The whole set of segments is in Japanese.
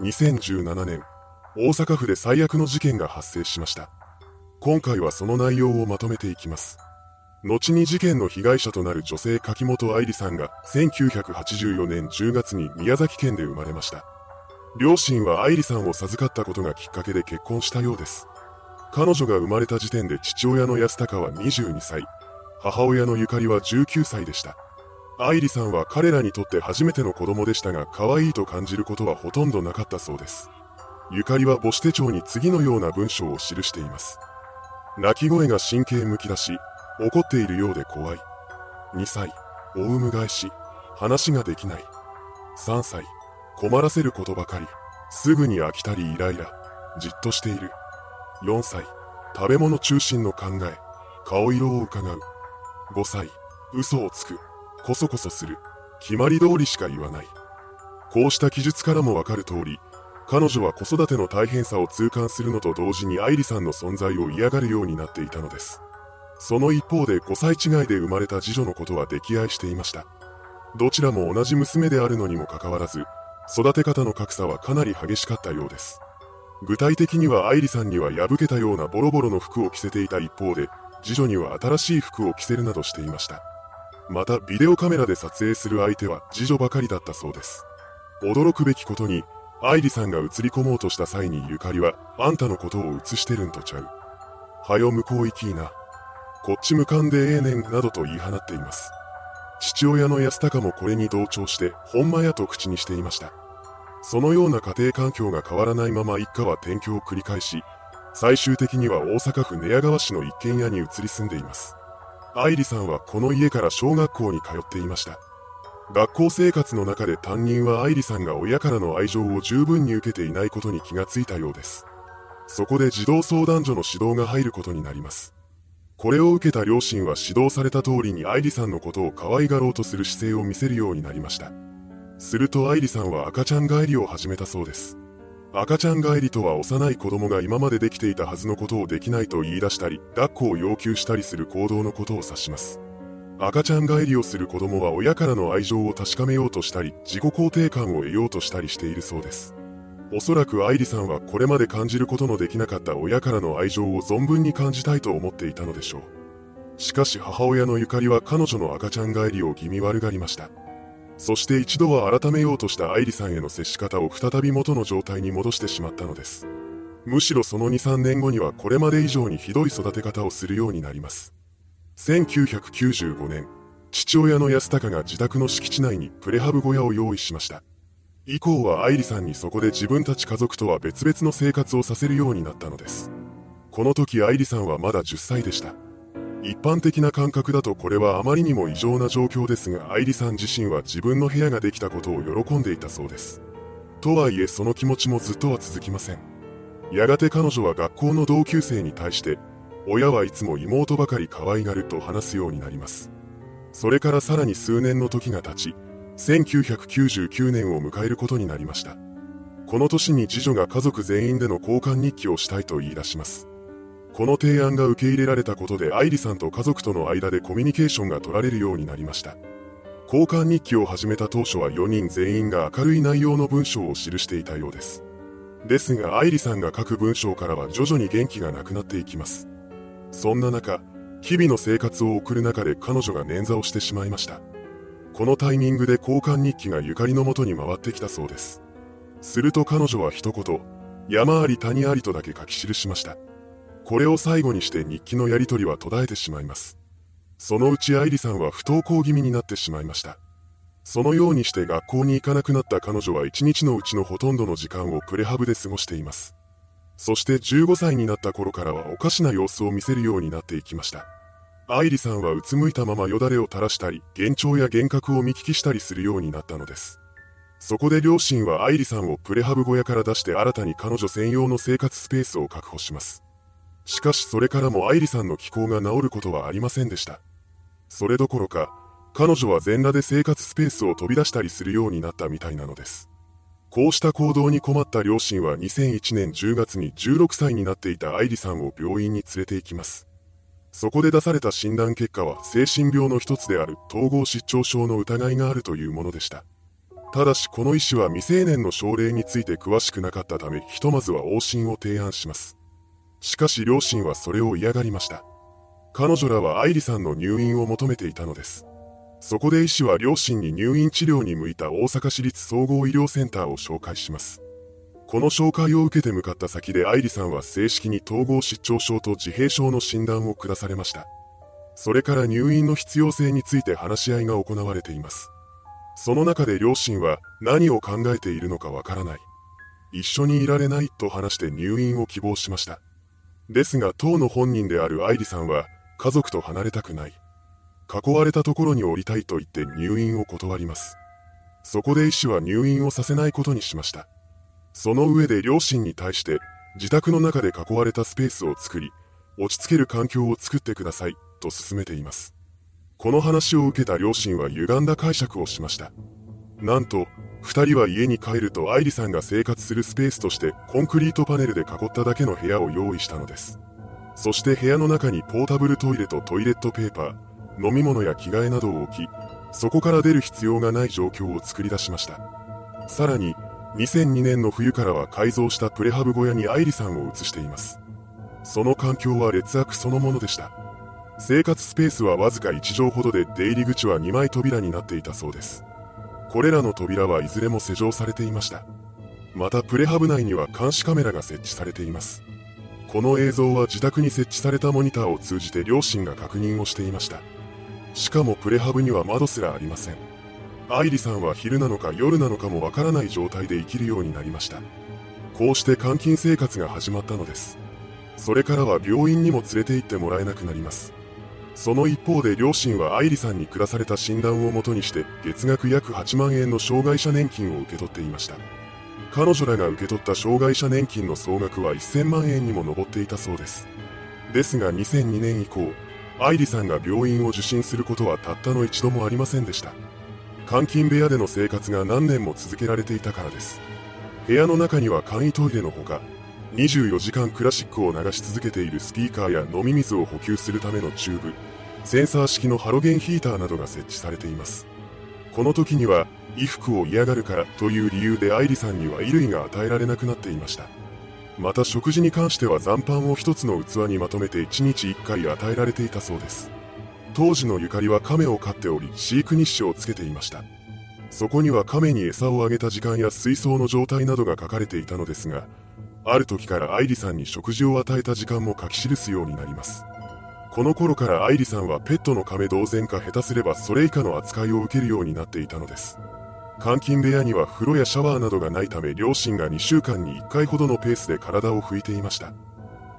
2017年、大阪府で最悪の事件が発生しました。今回はその内容をまとめていきます。後に事件の被害者となる女性柿本愛理さんが1984年10月に宮崎県で生まれました。両親は愛理さんを授かったことがきっかけで結婚したようです。彼女が生まれた時点で父親の安高は22歳、母親のゆかりは19歳でした。愛理さんは彼らにとって初めての子供でしたが可愛いと感じることはほとんどなかったそうです。ゆかりは母子手帳に次のような文章を記しています。泣き声が神経むき出し、怒っているようで怖い。2歳、おうむ返し、話ができない。3歳、困らせることばかり、すぐに飽きたりイライラ、じっとしている。4歳、食べ物中心の考え、顔色を伺う。5歳、嘘をつく。こそこそする。決まり通りしか言わない。こうした記述からもわかる通り、彼女は子育ての大変さを痛感するのと同時に愛理さんの存在を嫌がるようになっていたのです。その一方で5歳違いで生まれた次女のことは溺愛していました。どちらも同じ娘であるのにもかかわらず、育て方の格差はかなり激しかったようです。具体的には愛理さんには破けたようなボロボロの服を着せていた一方で、次女には新しい服を着せるなどしていました。またビデオカメラで撮影する相手は次女ばかりだったそうです。驚くべきことに、愛理さんが映り込もうとした際にゆかりは、あんたのことを映してるんとちゃう。はよ向こう行きいな。こっち向かんでええねんなどと言い放っています。父親の安高もこれに同調して、ほんまやと口にしていました。そのような家庭環境が変わらないまま一家は転居を繰り返し、最終的には大阪府寝屋川市の一軒家に移り住んでいます。愛理さんはこの家から小学校に通っていました。学校生活の中で担任は愛理さんが親からの愛情を十分に受けていないことに気がついたようです。そこで児童相談所の指導が入ることになります。これを受けた両親は指導された通りに愛理さんのことを可愛がろうとする姿勢を見せるようになりました。すると愛理さんは赤ちゃん帰りを始めたそうです。赤ちゃん帰りとは幼い子供が今までできていたはずのことをできないと言い出したり、抱っこを要求したりする行動のことを指します。赤ちゃん帰りをする子供は親からの愛情を確かめようとしたり、自己肯定感を得ようとしたりしているそうです。おそらく愛理さんはこれまで感じることのできなかった親からの愛情を存分に感じたいと思っていたのでしょう。しかし母親のゆかりは彼女の赤ちゃん帰りを気味悪がりました。そして一度は改めようとした愛理さんへの接し方を再び元の状態に戻してしまったのです。むしろその2、3年後にはこれまで以上にひどい育て方をするようになります。1995年、父親の安高が自宅の敷地内にプレハブ小屋を用意しました。以降は愛理さんにそこで自分たち家族とは別々の生活をさせるようになったのです。この時愛理さんはまだ10歳でした。一般的な感覚だとこれはあまりにも異常な状況ですが愛理さん自身は自分の部屋ができたことを喜んでいたそうです。とはいえその気持ちもずっとは続きません。やがて彼女は学校の同級生に対して親はいつも妹ばかり可愛がると話すようになります。それからさらに数年の時が経ち1999年を迎えることになりました。この年に次女が家族全員での交換日記をしたいと言い出します。この提案が受け入れられたことで愛理さんと家族との間でコミュニケーションが取られるようになりました。交換日記を始めた当初は4人全員が明るい内容の文章を記していたようです。ですが愛理さんが書く文章からは徐々に元気がなくなっていきます。そんな中、日々の生活を送る中で彼女が捻挫をしてしまいました。このタイミングで交換日記がゆかりのもとに回ってきたそうです。すると彼女は一言、山あり谷ありとだけ書き記しました。これを最後にして日記のやり取りは途絶えてしまいます。そのうち愛理さんは不登校気味になってしまいました。そのようにして学校に行かなくなった彼女は一日のうちのほとんどの時間をプレハブで過ごしています。そして15歳になった頃からはおかしな様子を見せるようになっていきました。愛理さんはうつむいたままよだれを垂らしたり、幻聴や幻覚を見聞きしたりするようになったのです。そこで両親は愛理さんをプレハブ小屋から出して新たに彼女専用の生活スペースを確保します。しかしそれからも愛理さんの気候が治ることはありませんでした。それどころか、彼女は全裸で生活スペースを飛び出したりするようになったみたいなのです。こうした行動に困った両親は2001年10月に16歳になっていた愛理さんを病院に連れて行きます。そこで出された診断結果は精神病の一つである統合失調症の疑いがあるというものでした。ただしこの医師は未成年の症例について詳しくなかったためひとまずは往診を提案します。しかし両親はそれを嫌がりました。彼女らは愛理さんの入院を求めていたのです。そこで医師は両親に入院治療に向いた大阪市立総合医療センターを紹介します。この紹介を受けて向かった先で愛理さんは正式に統合失調症と自閉症の診断を下されました。それから入院の必要性について話し合いが行われています。その中で両親は何を考えているのかわからない。一緒にいられないと話して入院を希望しました。ですが当の本人である愛理さんは家族と離れたくない。囲われたところに降りたいと言って入院を断ります。そこで医師は入院をさせないことにしました。その上で両親に対して自宅の中で囲われたスペースを作り、落ち着ける環境を作ってくださいと勧めています。この話を受けた両親は歪んだ解釈をしました。なんと、二人は家に帰ると愛理さんが生活するスペースとしてコンクリートパネルで囲っただけの部屋を用意したのです。そして部屋の中にポータブルトイレとトイレットペーパー、飲み物や着替えなどを置き、そこから出る必要がない状況を作り出しました。さらに、2002年の冬からは改造したプレハブ小屋に愛理さんを移しています。その環境は劣悪そのものでした。生活スペースはわずか1畳ほどで出入り口は2枚扉になっていたそうです。これらの扉はいずれも施錠されていました。またプレハブ内には監視カメラが設置されています。この映像は自宅に設置されたモニターを通じて両親が確認をしていました。しかもプレハブには窓すらありません。愛理さんは昼なのか夜なのかもわからない状態で生きるようになりました。こうして監禁生活が始まったのです。それからは病院にも連れて行ってもらえなくなります。その一方で両親は愛理さんに下された診断をもとにして月額約8万円の障害者年金を受け取っていました。彼女らが受け取った障害者年金の総額は1000万円にも上っていたそうです。ですが2002年以降、愛理さんが病院を受診することはたったの一度もありませんでした。監禁部屋での生活が何年も続けられていたからです。部屋の中には簡易トイレのほか、24時間クラシックを流し続けているスピーカーや飲み水を補給するためのチューブ、センサー式のハロゲンヒーターなどが設置されています。この時には、衣服を嫌がるからという理由で愛理さんには衣類が与えられなくなっていました。また食事に関しては残飯を一つの器にまとめて1日1回与えられていたそうです。当時のゆかりは亀を飼っており飼育日誌をつけていました。そこには亀に餌をあげた時間や水槽の状態などが書かれていたのですが、ある時から愛理さんに食事を与えた時間も書き記すようになります。この頃から愛理さんはペットの亀同然か下手すればそれ以下の扱いを受けるようになっていたのです。監禁部屋には風呂やシャワーなどがないため両親が2週間に1回ほどのペースで体を拭いていました。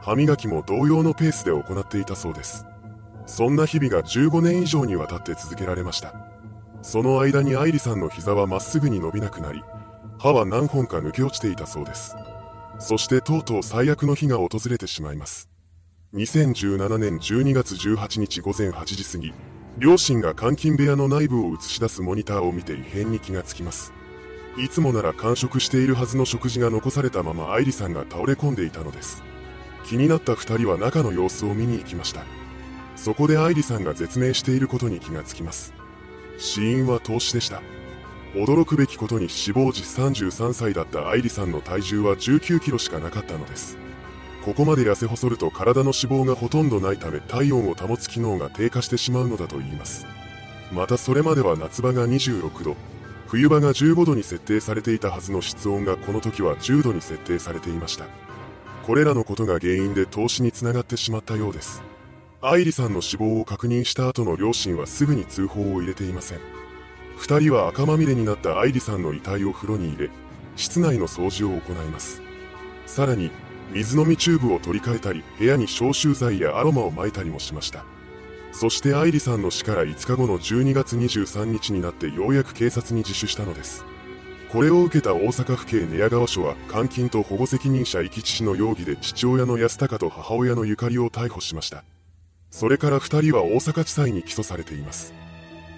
歯磨きも同様のペースで行っていたそうです。そんな日々が15年以上にわたって続けられました。その間に愛理さんの膝はまっすぐに伸びなくなり、歯は何本か抜け落ちていたそうです。そしてとうとう最悪の日が訪れてしまいます。2017年12月18日午前8時過ぎ、両親が監禁部屋の内部を映し出すモニターを見て異変に気がつきます。いつもなら完食しているはずの食事が残されたまま愛理さんが倒れ込んでいたのです。気になった二人は中の様子を見に行きました。そこで愛理さんが絶命していることに気がつきます。死因は凍死でした。驚くべきことに死亡時33歳だった愛理さんの体重は19キロしかなかったのです。ここまで痩せ細ると体の脂肪がほとんどないため体温を保つ機能が低下してしまうのだと言います。またそれまでは夏場が26度、冬場が15度に設定されていたはずの室温がこの時は10度に設定されていました。これらのことが原因で投資につながってしまったようです。愛理さんの死亡を確認した後の両親はすぐに通報を入れていません。二人は赤まみれになった愛理さんの遺体を風呂に入れ、室内の掃除を行います。さらに、水飲みチューブを取り替えたり、部屋に消臭剤やアロマを撒いたりもしました。そして愛理さんの死から5日後の12月23日になってようやく警察に自首したのです。これを受けた大阪府警寝屋川署は監禁と保護責任者遺棄致死の容疑で父親の安高と母親のゆかりを逮捕しました。それから2人は大阪地裁に起訴されています。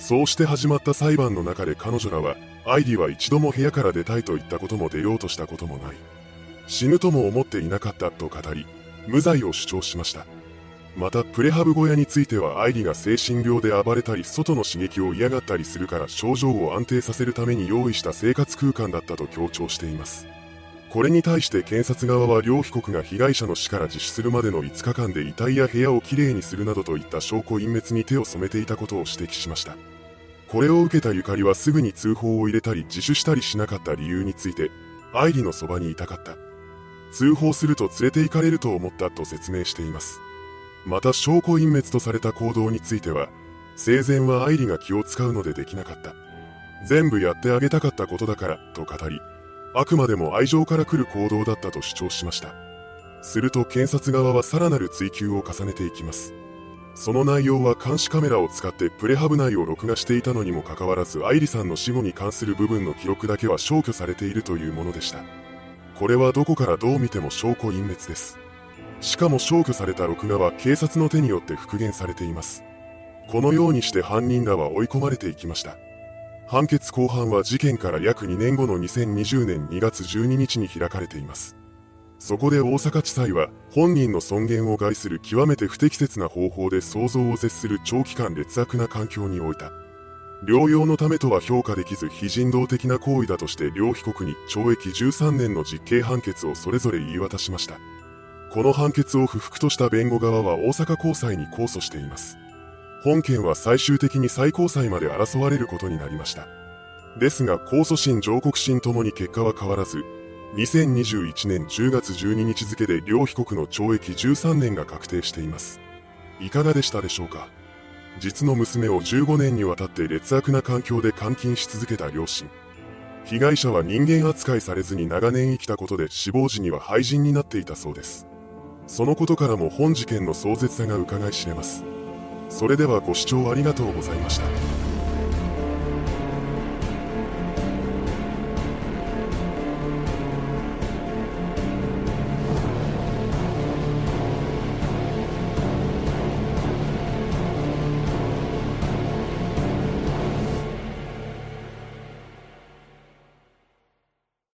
そうして始まった裁判の中で彼女らは、アイリは一度も部屋から出たいと言ったことも出ようとしたこともない。死ぬとも思っていなかったと語り、無罪を主張しました。またプレハブ小屋については愛理が精神病で暴れたり外の刺激を嫌がったりするから症状を安定させるために用意した生活空間だったと強調していますこれに対して検察側は両被告が被害者の死から自首するまでの5日間で遺体や部屋をきれいにするなどといった証拠隠滅に手を染めていたことを指摘しました。これを受けたゆかりはすぐに通報を入れたり自首したりしなかった理由について愛理のそばにいたかった。通報すると連れて行かれると思ったと説明しています。また証拠隠滅とされた行動については生前は愛理が気を使うのでできなかった。全部やってあげたかったことだからと語りあくまでも愛情から来る行動だったと主張しました。すると検察側はさらなる追及を重ねていきます。その内容は監視カメラを使ってプレハブ内を録画していたのにもかかわらず愛理さんの死後に関する部分の記録だけは消去されているというものでした。これはどこからどう見ても証拠隠滅です。しかも消去された録画は警察の手によって復元されています。このようにして犯人らは追い込まれていきました。判決公判は事件から約2年後の2020年2月12日に開かれています。そこで大阪地裁は本人の尊厳を害する極めて不適切な方法で想像を絶する長期間劣悪な環境に置いた。療養のためとは評価できず非人道的な行為だとして両被告に懲役13年の実刑判決をそれぞれ言い渡しました。この判決を不服とした弁護側は大阪高裁に控訴しています。本件は最終的に最高裁まで争われることになりました。ですが、控訴審上告審ともに結果は変わらず、2021年10月12日付で両被告の懲役13年が確定しています。いかがでしたでしょうか？実の娘を15年にわたって劣悪な環境で監禁し続けた両親。被害者は人間扱いされずに長年生きたことで死亡時には廃人になっていたそうです。そのことからも本事件の壮絶さが伺い知れます。それではご視聴ありがとうございました。